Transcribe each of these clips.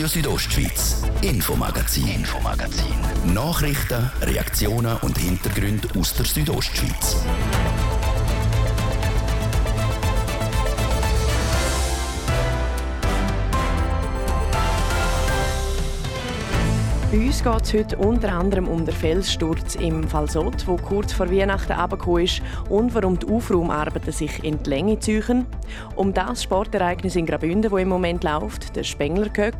Radio Südostschweiz, Infomagazin, Infomagazin. Nachrichten, Reaktionen und Hintergründe aus der Südostschweiz. Bei uns geht es heute unter anderem um den Felssturz im Falsot, wo kurz vor Weihnachten abgekommen ist und warum die Aufraumarbeiten sich in die Länge ziehen. Um das Sportereignis in Graubünden, das im Moment läuft, der Spengler Cup.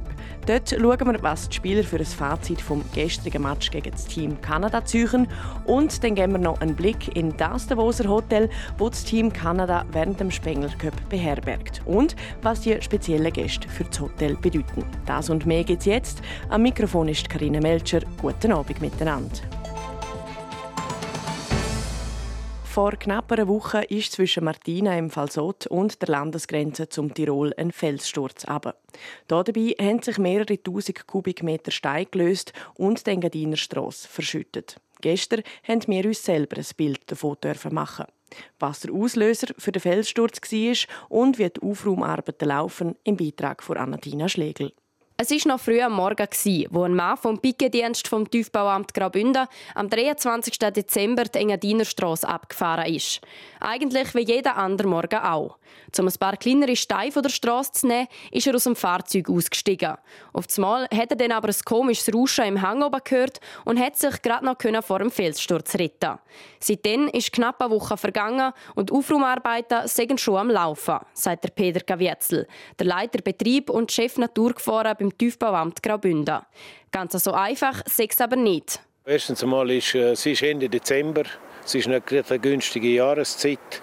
Dort schauen wir, was die Spieler für ein Fazit vom gestrigen Match gegen das Team Kanada ziehen. Und dann geben wir noch einen Blick in das Davoser Hotel, wo das Team Kanada während dem Spengler Cup beherbergt. Und was die speziellen Gäste für das Hotel bedeuten. Das und mehr geht's jetzt. Am Mikrofon ist Karine Melcher. Guten Abend miteinander. Vor knapp einer Woche ist zwischen Martina im Falsot und der Landesgrenze zum Tirol ein Felssturz ab. Dabei haben sich mehrere tausend Kubikmeter Stein gelöst und den Engadiner Strasse verschüttet. Gestern haben wir uns selber ein Bild davon machen. Was der Auslöser für den Felssturz war und wie die Aufraumarbeiten laufen, im Beitrag von Anatina Schlegel. Es war noch früh am Morgen, wo ein Mann vom Pickendienst vom Tiefbauamt Graubünden am 23. Dezember die Engadinerstrasse abgefahren ist. Eigentlich wie jeder andere Morgen auch. Um ein paar kleinere Steine von der Straße zu nehmen, ist er aus dem Fahrzeug ausgestiegen. Auf einmal hat er dann aber ein komisches Rauschen im Hang oben gehört und hat sich gerade noch vor dem Felssturz retten Seitdem ist knapp eine Woche vergangen und Aufraumarbeiten sind schon am Laufen, sagt der Peter Gavietzel, der Leiter Betrieb und Chef Naturgefahren beim Tiefbauamt Graubünden. Ganz so einfach sechs aber nicht. Erstens einmal ist äh, es ist Ende Dezember. Es ist nicht eine günstige Jahreszeit.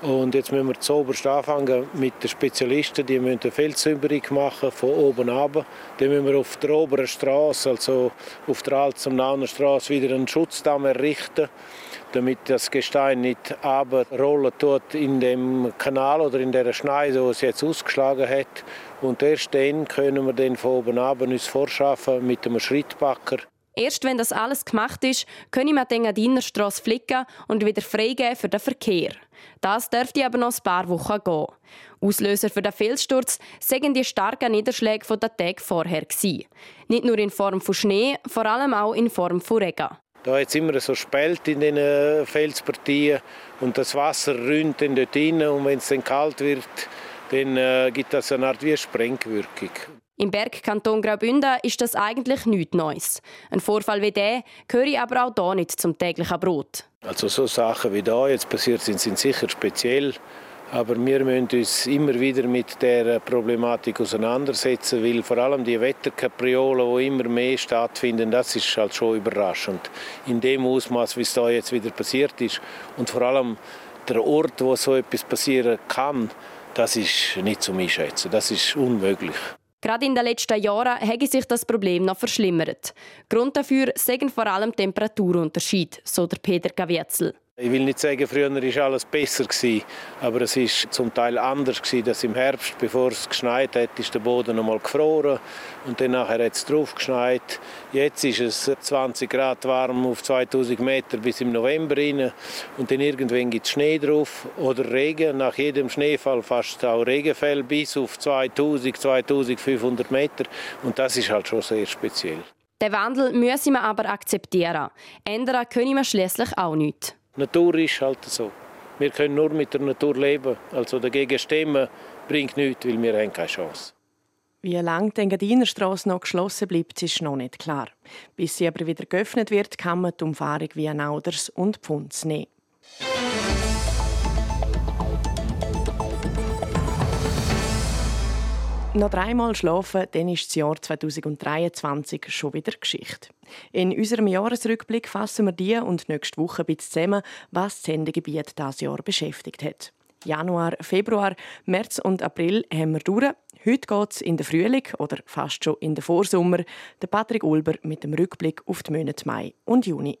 Und jetzt müssen wir zuoberst anfangen mit den Spezialisten. Die müssen eine Feldsüberung machen, von oben ab. Dann müssen wir auf der oberen Straße, also auf der Alt- zum Straße, wieder einen Schutzdamm errichten, damit das Gestein nicht abrollen tut in dem Kanal oder in der Schneise, wo es jetzt ausgeschlagen hat. Und erst dann können wir den von oben ab uns vorschaffen mit einem Schrittbacker. Erst wenn das alles gemacht ist, können wir die Engadiner Strasse flicken und wieder freigeben für den Verkehr. Das dürfte aber noch ein paar Wochen gehen. Auslöser für den Felssturz seien die starken Niederschläge von den Tagen vorher gewesen. Nicht nur in Form von Schnee, vor allem auch in Form von Regen. Da jetzt immer so Spalt in den äh, Felspartien und das Wasser rinnt dort rein und wenn es dann kalt wird, dann äh, gibt das eine Art wie Sprengwirkung. Im Bergkanton Graubünden ist das eigentlich nichts Neues. Ein Vorfall wie der gehöre aber auch hier nicht zum täglichen Brot. Also so Sachen wie da jetzt passiert sind, sind sicher speziell. Aber wir müssen uns immer wieder mit der Problematik auseinandersetzen, weil vor allem die Wetterkapriolen, die immer mehr stattfinden, das ist halt schon überraschend. In dem Ausmaß, wie es da jetzt wieder passiert ist. Und vor allem der Ort, wo so etwas passieren kann, das ist nicht zu einschätzen. Das ist unmöglich. Gerade in den letzten Jahren hat sich das Problem noch verschlimmert. Grund dafür sind vor allem Temperaturunterschied, so der Peter Gavietzel. Ich will nicht sagen, früher war alles besser, aber es war zum Teil anders. Dass Im Herbst, bevor es geschneit hat, ist der Boden noch mal gefroren und dann nachher hat es drauf geschneit. Jetzt ist es 20 Grad warm auf 2000 Meter bis im November rein und dann irgendwann gibt es Schnee drauf oder Regen. Nach jedem Schneefall fast auch Regenfälle bis auf 2000, 2500 Meter und das ist halt schon sehr speziell. Den Wandel müssen wir aber akzeptieren. Ändern können wir schließlich auch nicht. Natur ist halt so. Wir können nur mit der Natur leben. Also dagegen stimmen bringt nichts, weil wir haben keine Chance. Wie lange die Engadinerstrasse noch geschlossen bleibt, ist noch nicht klar. Bis sie aber wieder geöffnet wird, kann man die Umfahrung via Nauders und Pfunds nehmen. Noch dreimal schlafen, dann ist das Jahr 2023 schon wieder Geschichte. In unserem Jahresrückblick fassen wir die und nächste Woche ein zusammen, was das Sendegebiet dieses Jahr beschäftigt hat. Januar, Februar, März und April haben wir durch. Heute geht es in den Frühling oder fast schon in den Vorsommer. Der Patrick Ulber mit dem Rückblick auf die Monate Mai und Juni.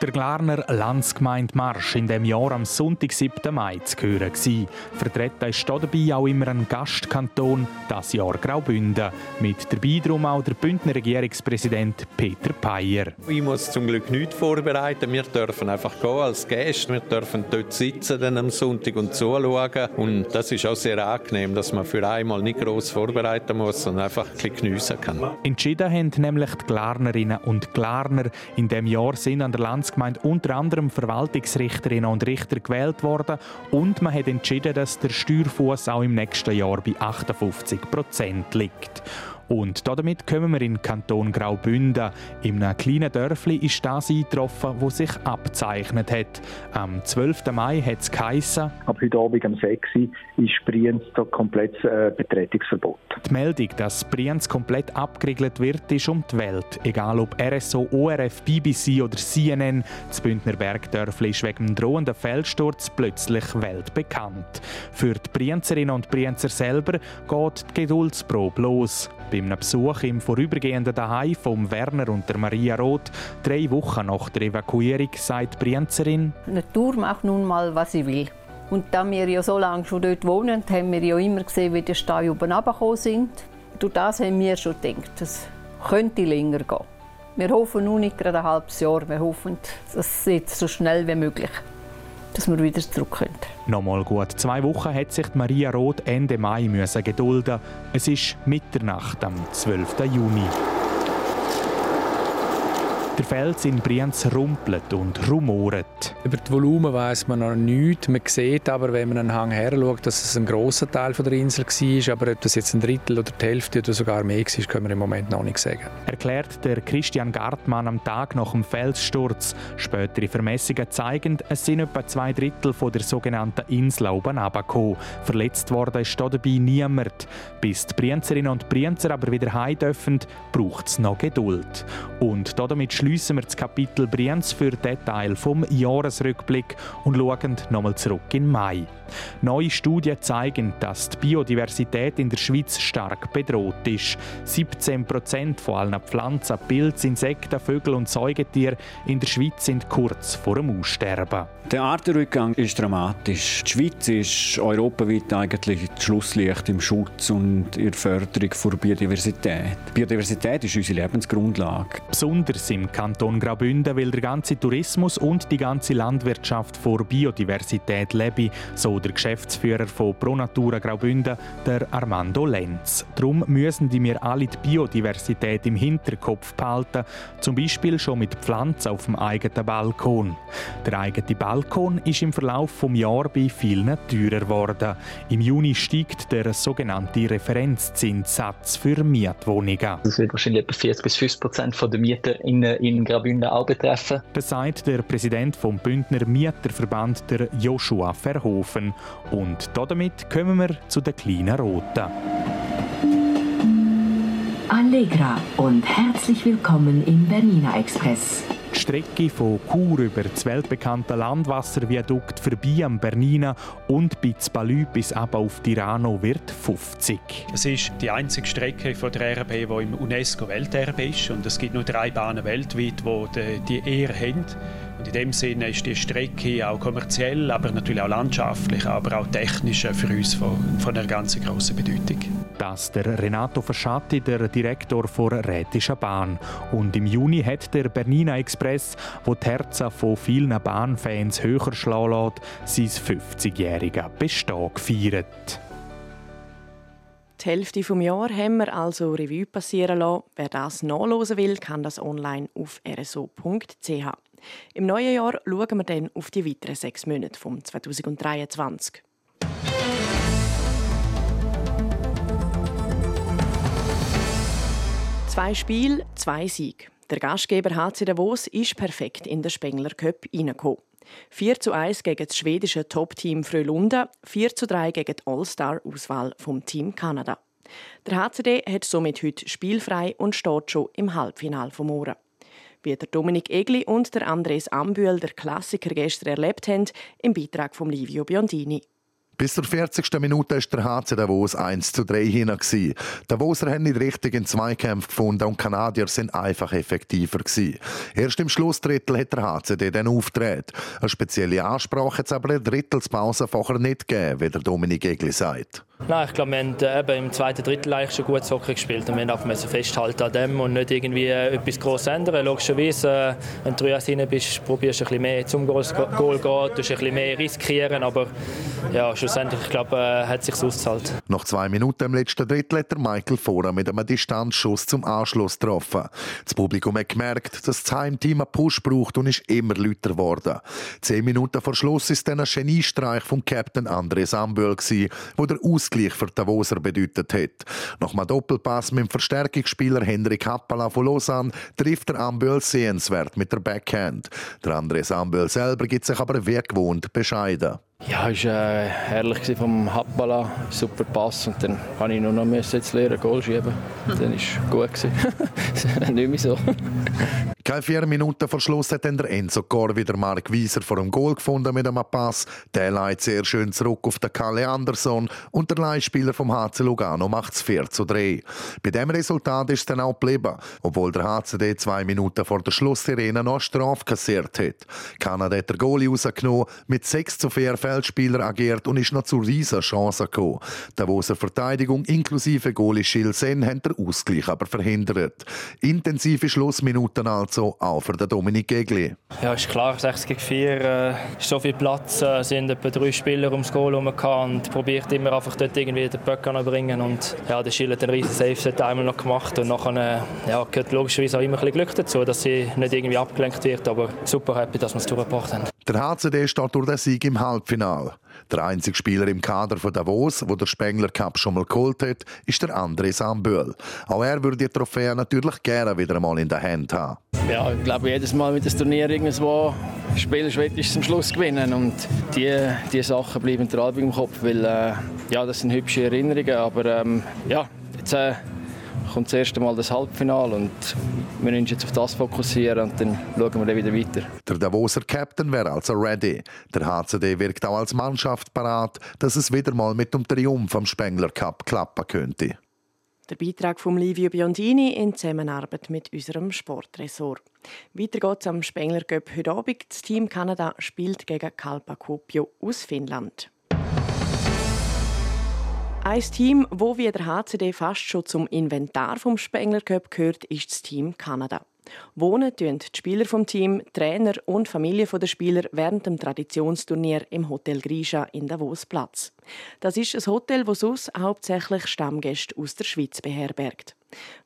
Der Glarner Landsgemeindemarsch in dem Jahr am Sonntag, 7. Mai, zu hören. Gewesen. Vertreten ist dabei auch immer ein Gastkanton, das Jahr Graubünden. Mit dabei drum auch der Bündner Regierungspräsident Peter Peyer. Ich muss zum Glück nichts vorbereiten. Wir dürfen einfach gehen als Gäste. Wir dürfen dort sitzen dann am Sonntag und zuschauen. Und das ist auch sehr angenehm, dass man für einmal nicht groß vorbereiten muss, sondern einfach ein bisschen geniessen kann. Entschieden haben nämlich die Glarnerinnen und Glarner. In dem Jahr sind an der Lands Landsgemeinde unter anderem Verwaltungsrichterinnen und Richter gewählt worden und man hat entschieden, dass der Steuerfuß auch im nächsten Jahr bei 58 Prozent liegt. Und damit kommen wir in den Kanton Graubünden. In einem kleinen Dörfli ist das eingetroffen, wo sich abzeichnet hat. Am 12. Mai hat es geheissen, Ab heute Abend um 6 Uhr ist Brienz komplett äh, Betretungsverbot. Die Meldung, dass Brienz komplett abgeriegelt wird, ist um die Welt. Egal ob RSO, ORF, BBC oder CNN, das Bündner Bergdörfli ist wegen dem drohenden Feldsturz plötzlich weltbekannt. Für die Brienzerinnen und Brienzer selber geht die Geduldsprobe los. Bei einem Besuch im vorübergehenden Daheim von Werner und der Maria Roth, drei Wochen nach der Evakuierung, sagt die Brienzerin, Die Natur macht nun mal, was sie will. Und da wir ja so lange schon dort wohnen, haben wir ja immer gesehen, wie die Steine oben runtergekommen sind. Durch das haben wir schon gedacht, es könnte länger gehen. Wir hoffen nun nicht gerade ein halbes Jahr, wir hoffen, es jetzt so schnell wie möglich dass wir wieder zurück können. Nochmal gut zwei Wochen hat sich Maria Roth Ende Mai müssen gedulden. Es ist Mitternacht am 12. Juni. Der Fels in Brienz rumpelt und rumort. Über das Volumen weiß man noch nichts. Man sieht aber, wenn man einen Hang her schaut, dass es ein grosser Teil der Insel war. Aber ob das jetzt ein Drittel oder die Hälfte oder sogar mehr war, können wir im Moment noch nicht sagen. Erklärt der Christian Gartmann am Tag nach dem Felssturz. Spätere Vermessungen zeigen, es sind etwa zwei Drittel von der sogenannten Insel oben runtergekommen. Verletzt worden ist dabei niemand. Bis die Brienzerinnen und Brienzer aber wieder heim dürfen, braucht es noch Geduld. Und damit schließen wir das Kapitel Brienz für den Teil vom Jahresrückblick und schauen nochmal zurück in Mai. Neue Studien zeigen, dass die Biodiversität in der Schweiz stark bedroht ist. 17 Prozent von allen Pflanzen, Pilzen, Insekten, Vögeln und Säugetieren in der Schweiz sind kurz vor dem Aussterben. Der Artenrückgang ist dramatisch. Die Schweiz ist europaweit eigentlich das Schlusslicht im Schutz und in der Förderung der Biodiversität. Die Biodiversität ist unsere Lebensgrundlage. Besonders im Kanton Graubünden, weil der ganze Tourismus und die ganze Landwirtschaft vor Biodiversität leben, so der Geschäftsführer von Pro Natura Graubünden, der Armando Lenz. Darum müssen wir alle die Biodiversität im Hinterkopf behalten, zum Beispiel schon mit Pflanzen auf dem eigenen Balkon. Der eigene Balkon ist im Verlauf des Jahres bei vielen teurer geworden. Im Juni steigt der sogenannte Referenzzinssatz für Mietwohnungen. Das wird wahrscheinlich etwa 40 bis 50 Prozent der Mieter in, in Graubünden auch betreffen. Das sagt der Präsident vom Bündner Mieterverband, der Joshua Verhofen. Und damit kommen wir zu den kleinen Roten. Allegra und herzlich willkommen im Bernina Express. Die Strecke von Chur über das weltbekannte Landwasserviadukt vorbei am Bernina und bei Zbalü bis ab auf Tirano wird 50. Es ist die einzige Strecke von der RB, die im UNESCO-Welterbe ist. Und es gibt nur drei Bahnen weltweit, die die Ehre haben. Und in dem Sinne ist die Strecke auch kommerziell, aber natürlich auch landschaftlich, aber auch technisch für uns von, von einer ganz grossen Bedeutung. Das der Renato Verschatti, der Direktor der Rätischen Bahn. Und im Juni hat der Bernina Express, wo die Herzen von vielen Bahnfans höher schlagen lässt, sein 50-jähriges Bestehen gefeiert. Die Hälfte des Jahres haben wir also Revue passieren lassen. Wer das nachlesen will, kann das online auf rso.ch. Im neuen Jahr schauen wir dann auf die weiteren sechs Monate vom 2023. Zwei Spiele, zwei Siege. Der Gastgeber HC Davos ist perfekt in den Spengler Cup hineingekommen. 4 zu 1 gegen das schwedische Top-Team Frölunda, 4 zu 3 gegen die All-Star-Auswahl vom Team Kanada. Der HCD hat somit heute spielfrei und steht schon im Halbfinale vom Morgen. Wie der Dominik Egli und der Andres Ambühl der Klassiker gestern erlebt haben, im Beitrag von Livio Biondini. Bis zur 40. Minute ist der HC Davos 1 zu 3 hinein. Die Davoser haben nicht richtig in Zweikämpfe gefunden und die Kanadier sind einfach effektiver gewesen. Erst im Schlussdrittel hat der HCD dann auftreten. Eine spezielle Ansprache hat es aber in der Drittelspause vorher nicht gegeben, wie der Dominik Egli sagt. Nein, ich glaube, wir haben äh, eben im zweiten Drittel eigentlich schon gut Hockey gespielt und wir haben einfach festhalten an dem und nicht irgendwie äh, etwas groß ändern. Logischerweise, äh, wenn du rein bist, probierst du ein bisschen mehr zum Goal zu gehen, tust ein bisschen mehr riskieren, aber ja, ich glaube, hat es sich ausgezahlt. Nach zwei Minuten im letzten Drittel hat Michael Fora mit einem Distanzschuss zum Anschluss getroffen. Das Publikum hat gemerkt, dass das Heimteam einen Push braucht und ist immer lauter geworden. Zehn Minuten vor Schluss ist dann ein Geniestreich vom Captain André Samböl, der der Ausgleich für Davoser bedeutet hat. Nach einem Doppelpass mit dem Verstärkungsspieler Hendrik Happala von Lausanne trifft der Amböl sehenswert mit der Backhand. Der André Samböl selber gibt sich aber wie gewohnt bescheiden. Ja, es war äh, herrlich vom Happala, super Pass und dann habe ich nur noch jetzt lernen, Goal schieben. Dann war es gut. Nicht mehr so. Keine vier Minuten vor Schluss hat dann der Enzo Gor wieder Mark Wieser vor dem Goal gefunden mit einem Pass. Der leitet sehr schön zurück auf den Kalle Anderson und der Leihspieler vom HC Lugano macht es 4 zu 3. Bei diesem Resultat ist es dann auch geblieben, obwohl der HCD zwei Minuten vor der Schlusssirene noch Strafe kassiert hat. Kanada hat der Goalie rausgenommen, mit 6 zu 4 Feldspieler agiert und ist noch zu riesen Chancen gekommen. Die Davoser Verteidigung inklusive Goalie Schilsen haben den Ausgleich aber verhindert. Intensive Schlussminuten also auch für den Dominik Gegli. Ja, ist klar, 6 gegen 4 äh, so viel Platz. Es äh, sind etwa drei Spieler ums Goal herum und probiert immer einfach dort irgendwie den Böck anzubringen. Und ja, der Schill hat einen riesen Safe-Set einmal noch gemacht und nachher äh, ja, gehört logischerweise auch immer ein bisschen Glück dazu, dass sie nicht irgendwie abgelenkt wird. Aber super happy, dass wir es durchgebracht haben. Der HCD steht durch den Sieg im Halbfinale. Der einzige Spieler im Kader von Davos, wo der Spengler Cup schon mal geholt hat, ist der André Samböhl. Auch er würde die Trophäe natürlich gerne wieder einmal in der Hand haben. Ja, ich glaube, jedes Mal, wenn das Turnier irgendwo spielst, willst du zum Schluss gewinnen. Und die, die Sachen bleiben dir im Kopf, weil äh, ja, das sind hübsche Erinnerungen. Aber ähm, ja, jetzt äh, kommt das erste Mal das Halbfinale und wir müssen uns jetzt auf das fokussieren und dann schauen wir dann wieder weiter. Der Davoser Captain wäre also ready. Der HCD wirkt auch als Mannschaft parat, dass es wieder mal mit dem Triumph am Spengler Cup klappen könnte. Der Beitrag von Livio Biondini in Zusammenarbeit mit unserem Sportressort. Weiter geht es am Spengler Cup heute Abend. Das Team Kanada spielt gegen Kalpa Kuopio aus Finnland. Ein Team, wo wie der HCD fast schon zum Inventar vom Spengler Cup gehört, ist das Team Kanada. Wohnen tun die Spieler vom Team, Trainer und Familie der Spieler während dem Traditionsturnier im Hotel Grisha in Davos Platz. Das ist ein Hotel, das sonst hauptsächlich Stammgäste aus der Schweiz beherbergt.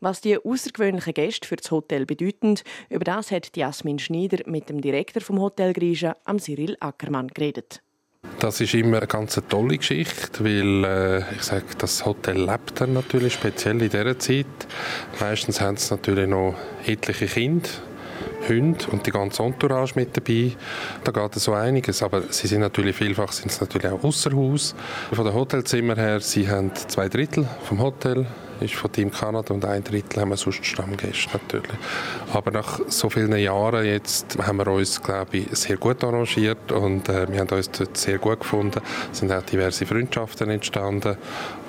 Was die außergewöhnlichen Gäste für das Hotel bedeuten, über das hat Jasmin Schneider mit dem Direktor vom Hotel Grisha, am Cyril Ackermann, geredet. Das ist immer eine ganz tolle Geschichte, weil äh, ich sage, das Hotel lebt dann natürlich, speziell in dieser Zeit. Meistens haben sie natürlich noch etliche Kinder. Hunde und die ganze Entourage mit dabei. Da geht so einiges, aber sie sind natürlich vielfach sind es natürlich auch außer Haus. Von den Hotelzimmern her, sie haben zwei Drittel vom Hotel ist von Team Kanada und ein Drittel haben wir sonst Stammgäste natürlich. Aber nach so vielen Jahren jetzt haben wir uns, glaube ich, sehr gut arrangiert und äh, wir haben uns dort sehr gut gefunden. Es sind auch diverse Freundschaften entstanden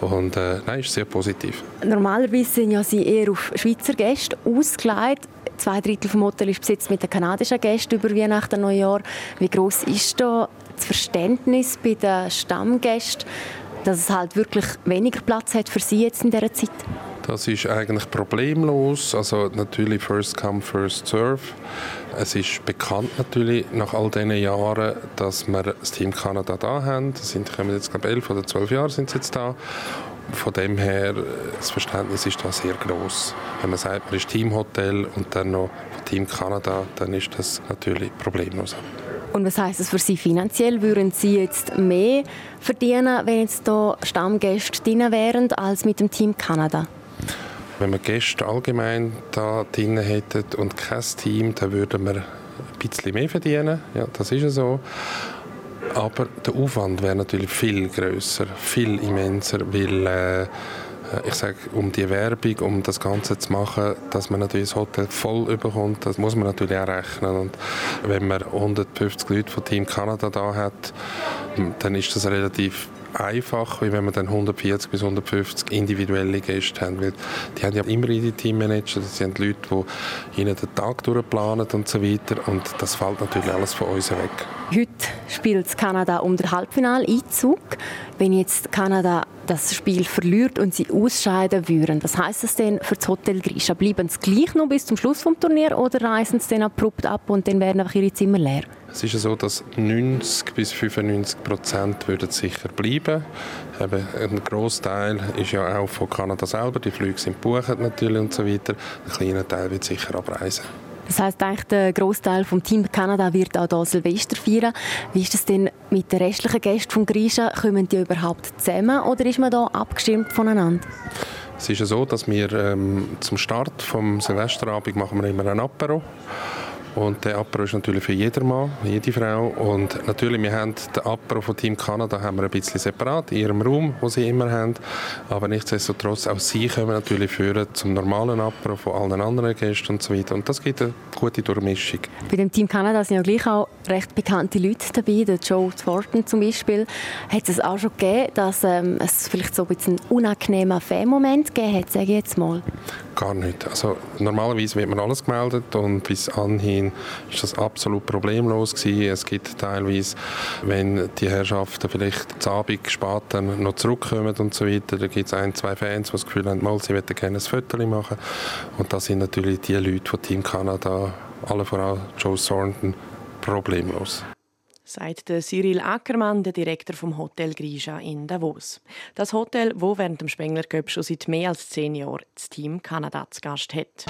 und äh, nein, ist sehr positiv. Normalerweise sind ja Sie eher auf Schweizer Gäste ausgelegt. Zwei Drittel vom Hotel ist besetzt mit den kanadischen Gästen über Weihnachten Neujahr. Wie groß ist da das Verständnis bei den Stammgästen? Dass es halt wirklich weniger Platz hat für Sie jetzt in dieser Zeit? Das ist eigentlich problemlos. Also natürlich First Come, First Serve. Es ist bekannt natürlich nach all diesen Jahren, dass wir das Team Kanada da haben. Das sind jetzt glaube elf oder zwölf Jahre sind sie jetzt da. Von dem her, das Verständnis ist da sehr groß. Wenn man sagt, man ist Teamhotel und dann noch Team Kanada, dann ist das natürlich problemlos. Und was heißt das für Sie finanziell? Würden Sie jetzt mehr verdienen, wenn jetzt hier Stammgäste drin wären, als mit dem Team Kanada? Wenn wir Gäste allgemein da drin hätten und kein Team, dann würden wir ein bisschen mehr verdienen. Ja, das ist so. Aber der Aufwand wäre natürlich viel größer, viel immenser, weil äh, ich sage, um die Werbung, um das Ganze zu machen, dass man natürlich das Hotel voll überkommt, das muss man natürlich auch rechnen. Und wenn man 150 Leute von Team Kanada da hat, dann ist das relativ einfach, wie wenn man dann 140 bis 150 individuelle Gäste haben. Weil die haben ja immer ihre Teammanager, das sind Leute, die ihnen den Tag durchplanen und so weiter. Und das fällt natürlich alles von uns weg. Heute spielt Kanada um den Halbfinaleinzug. Wenn jetzt Kanada das Spiel verliert und sie ausscheiden würden, was heißt das denn für das Hotel Grisha? Bleiben sie gleich noch bis zum Schluss vom Turnier oder reisen sie dann abrupt ab und dann werden einfach ihre Zimmer leer? Es ist so, dass 90 bis 95 Prozent würden sicher bleiben. Eben ein Großteil ist ja auch von Kanada selber. Die Flüge sind buchen natürlich und so weiter. Ein kleiner Teil wird sicher abreisen. Das heißt, eigentlich der Großteil vom Team Kanada wird auch hier Silvester feiern. Wie ist es denn mit den restlichen Gästen von Grisha? Kommen die überhaupt zusammen oder ist man da abgestimmt voneinander? Es ist ja so, dass wir ähm, zum Start vom Silvesterabend machen wir immer ein Apero. Und der Apero ist natürlich für jedermann, jede Frau. Und natürlich, wir haben den Apero von Team Kanada haben wir ein bisschen separat in ihrem Raum, wo sie immer haben. Aber nichtsdestotrotz, auch sie können natürlich führen zum normalen Apero von allen anderen Gästen und so weiter. Und das gibt eine gute Durchmischung. Bei dem Team Kanada sind ja gleich auch recht bekannte Leute dabei, der Joe Thornton zum Beispiel. Hat es auch schon gegeben, dass ähm, es vielleicht so ein bisschen einen unangenehmen Fan-Moment gegeben hat, sage ich jetzt mal? Gar nicht. Also normalerweise wird man alles gemeldet und bis anhin ist das absolut problemlos gewesen. Es gibt teilweise, wenn die Herrschaften vielleicht zu Abend spät noch zurückkommen und so weiter, da gibt es ein, zwei Fans, die das Gefühl haben, mal, sie möchten gerne ein Foto machen. Und das sind natürlich die Leute von Team Kanada, alle voran Joe Thornton, problemlos sagt Cyril Ackermann, der Direktor vom Hotel Grisha in Davos. Das Hotel, wo während dem Spengler Cup schon seit mehr als zehn Jahren das Team Kanada zu Gast hat.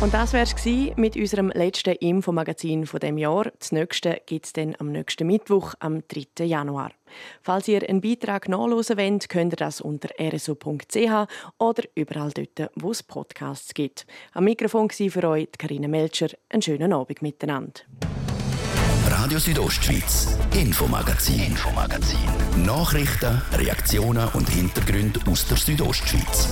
Und das wäre es mit unserem letzten Infomagazin von dem Jahr. Das nächste gibt es dann am nächsten Mittwoch, am 3. Januar. Falls ihr einen Beitrag nachlesen wollt, könnt ihr das unter rso.ch oder überall dort, wo es Podcasts gibt. Am Mikrofon war für euch Karine Melcher. Einen schönen Abend miteinander. Radio Südostschweiz, Infomagazin, Infomagazin. Nachrichten, Reaktionen und Hintergründe aus der Südostschweiz.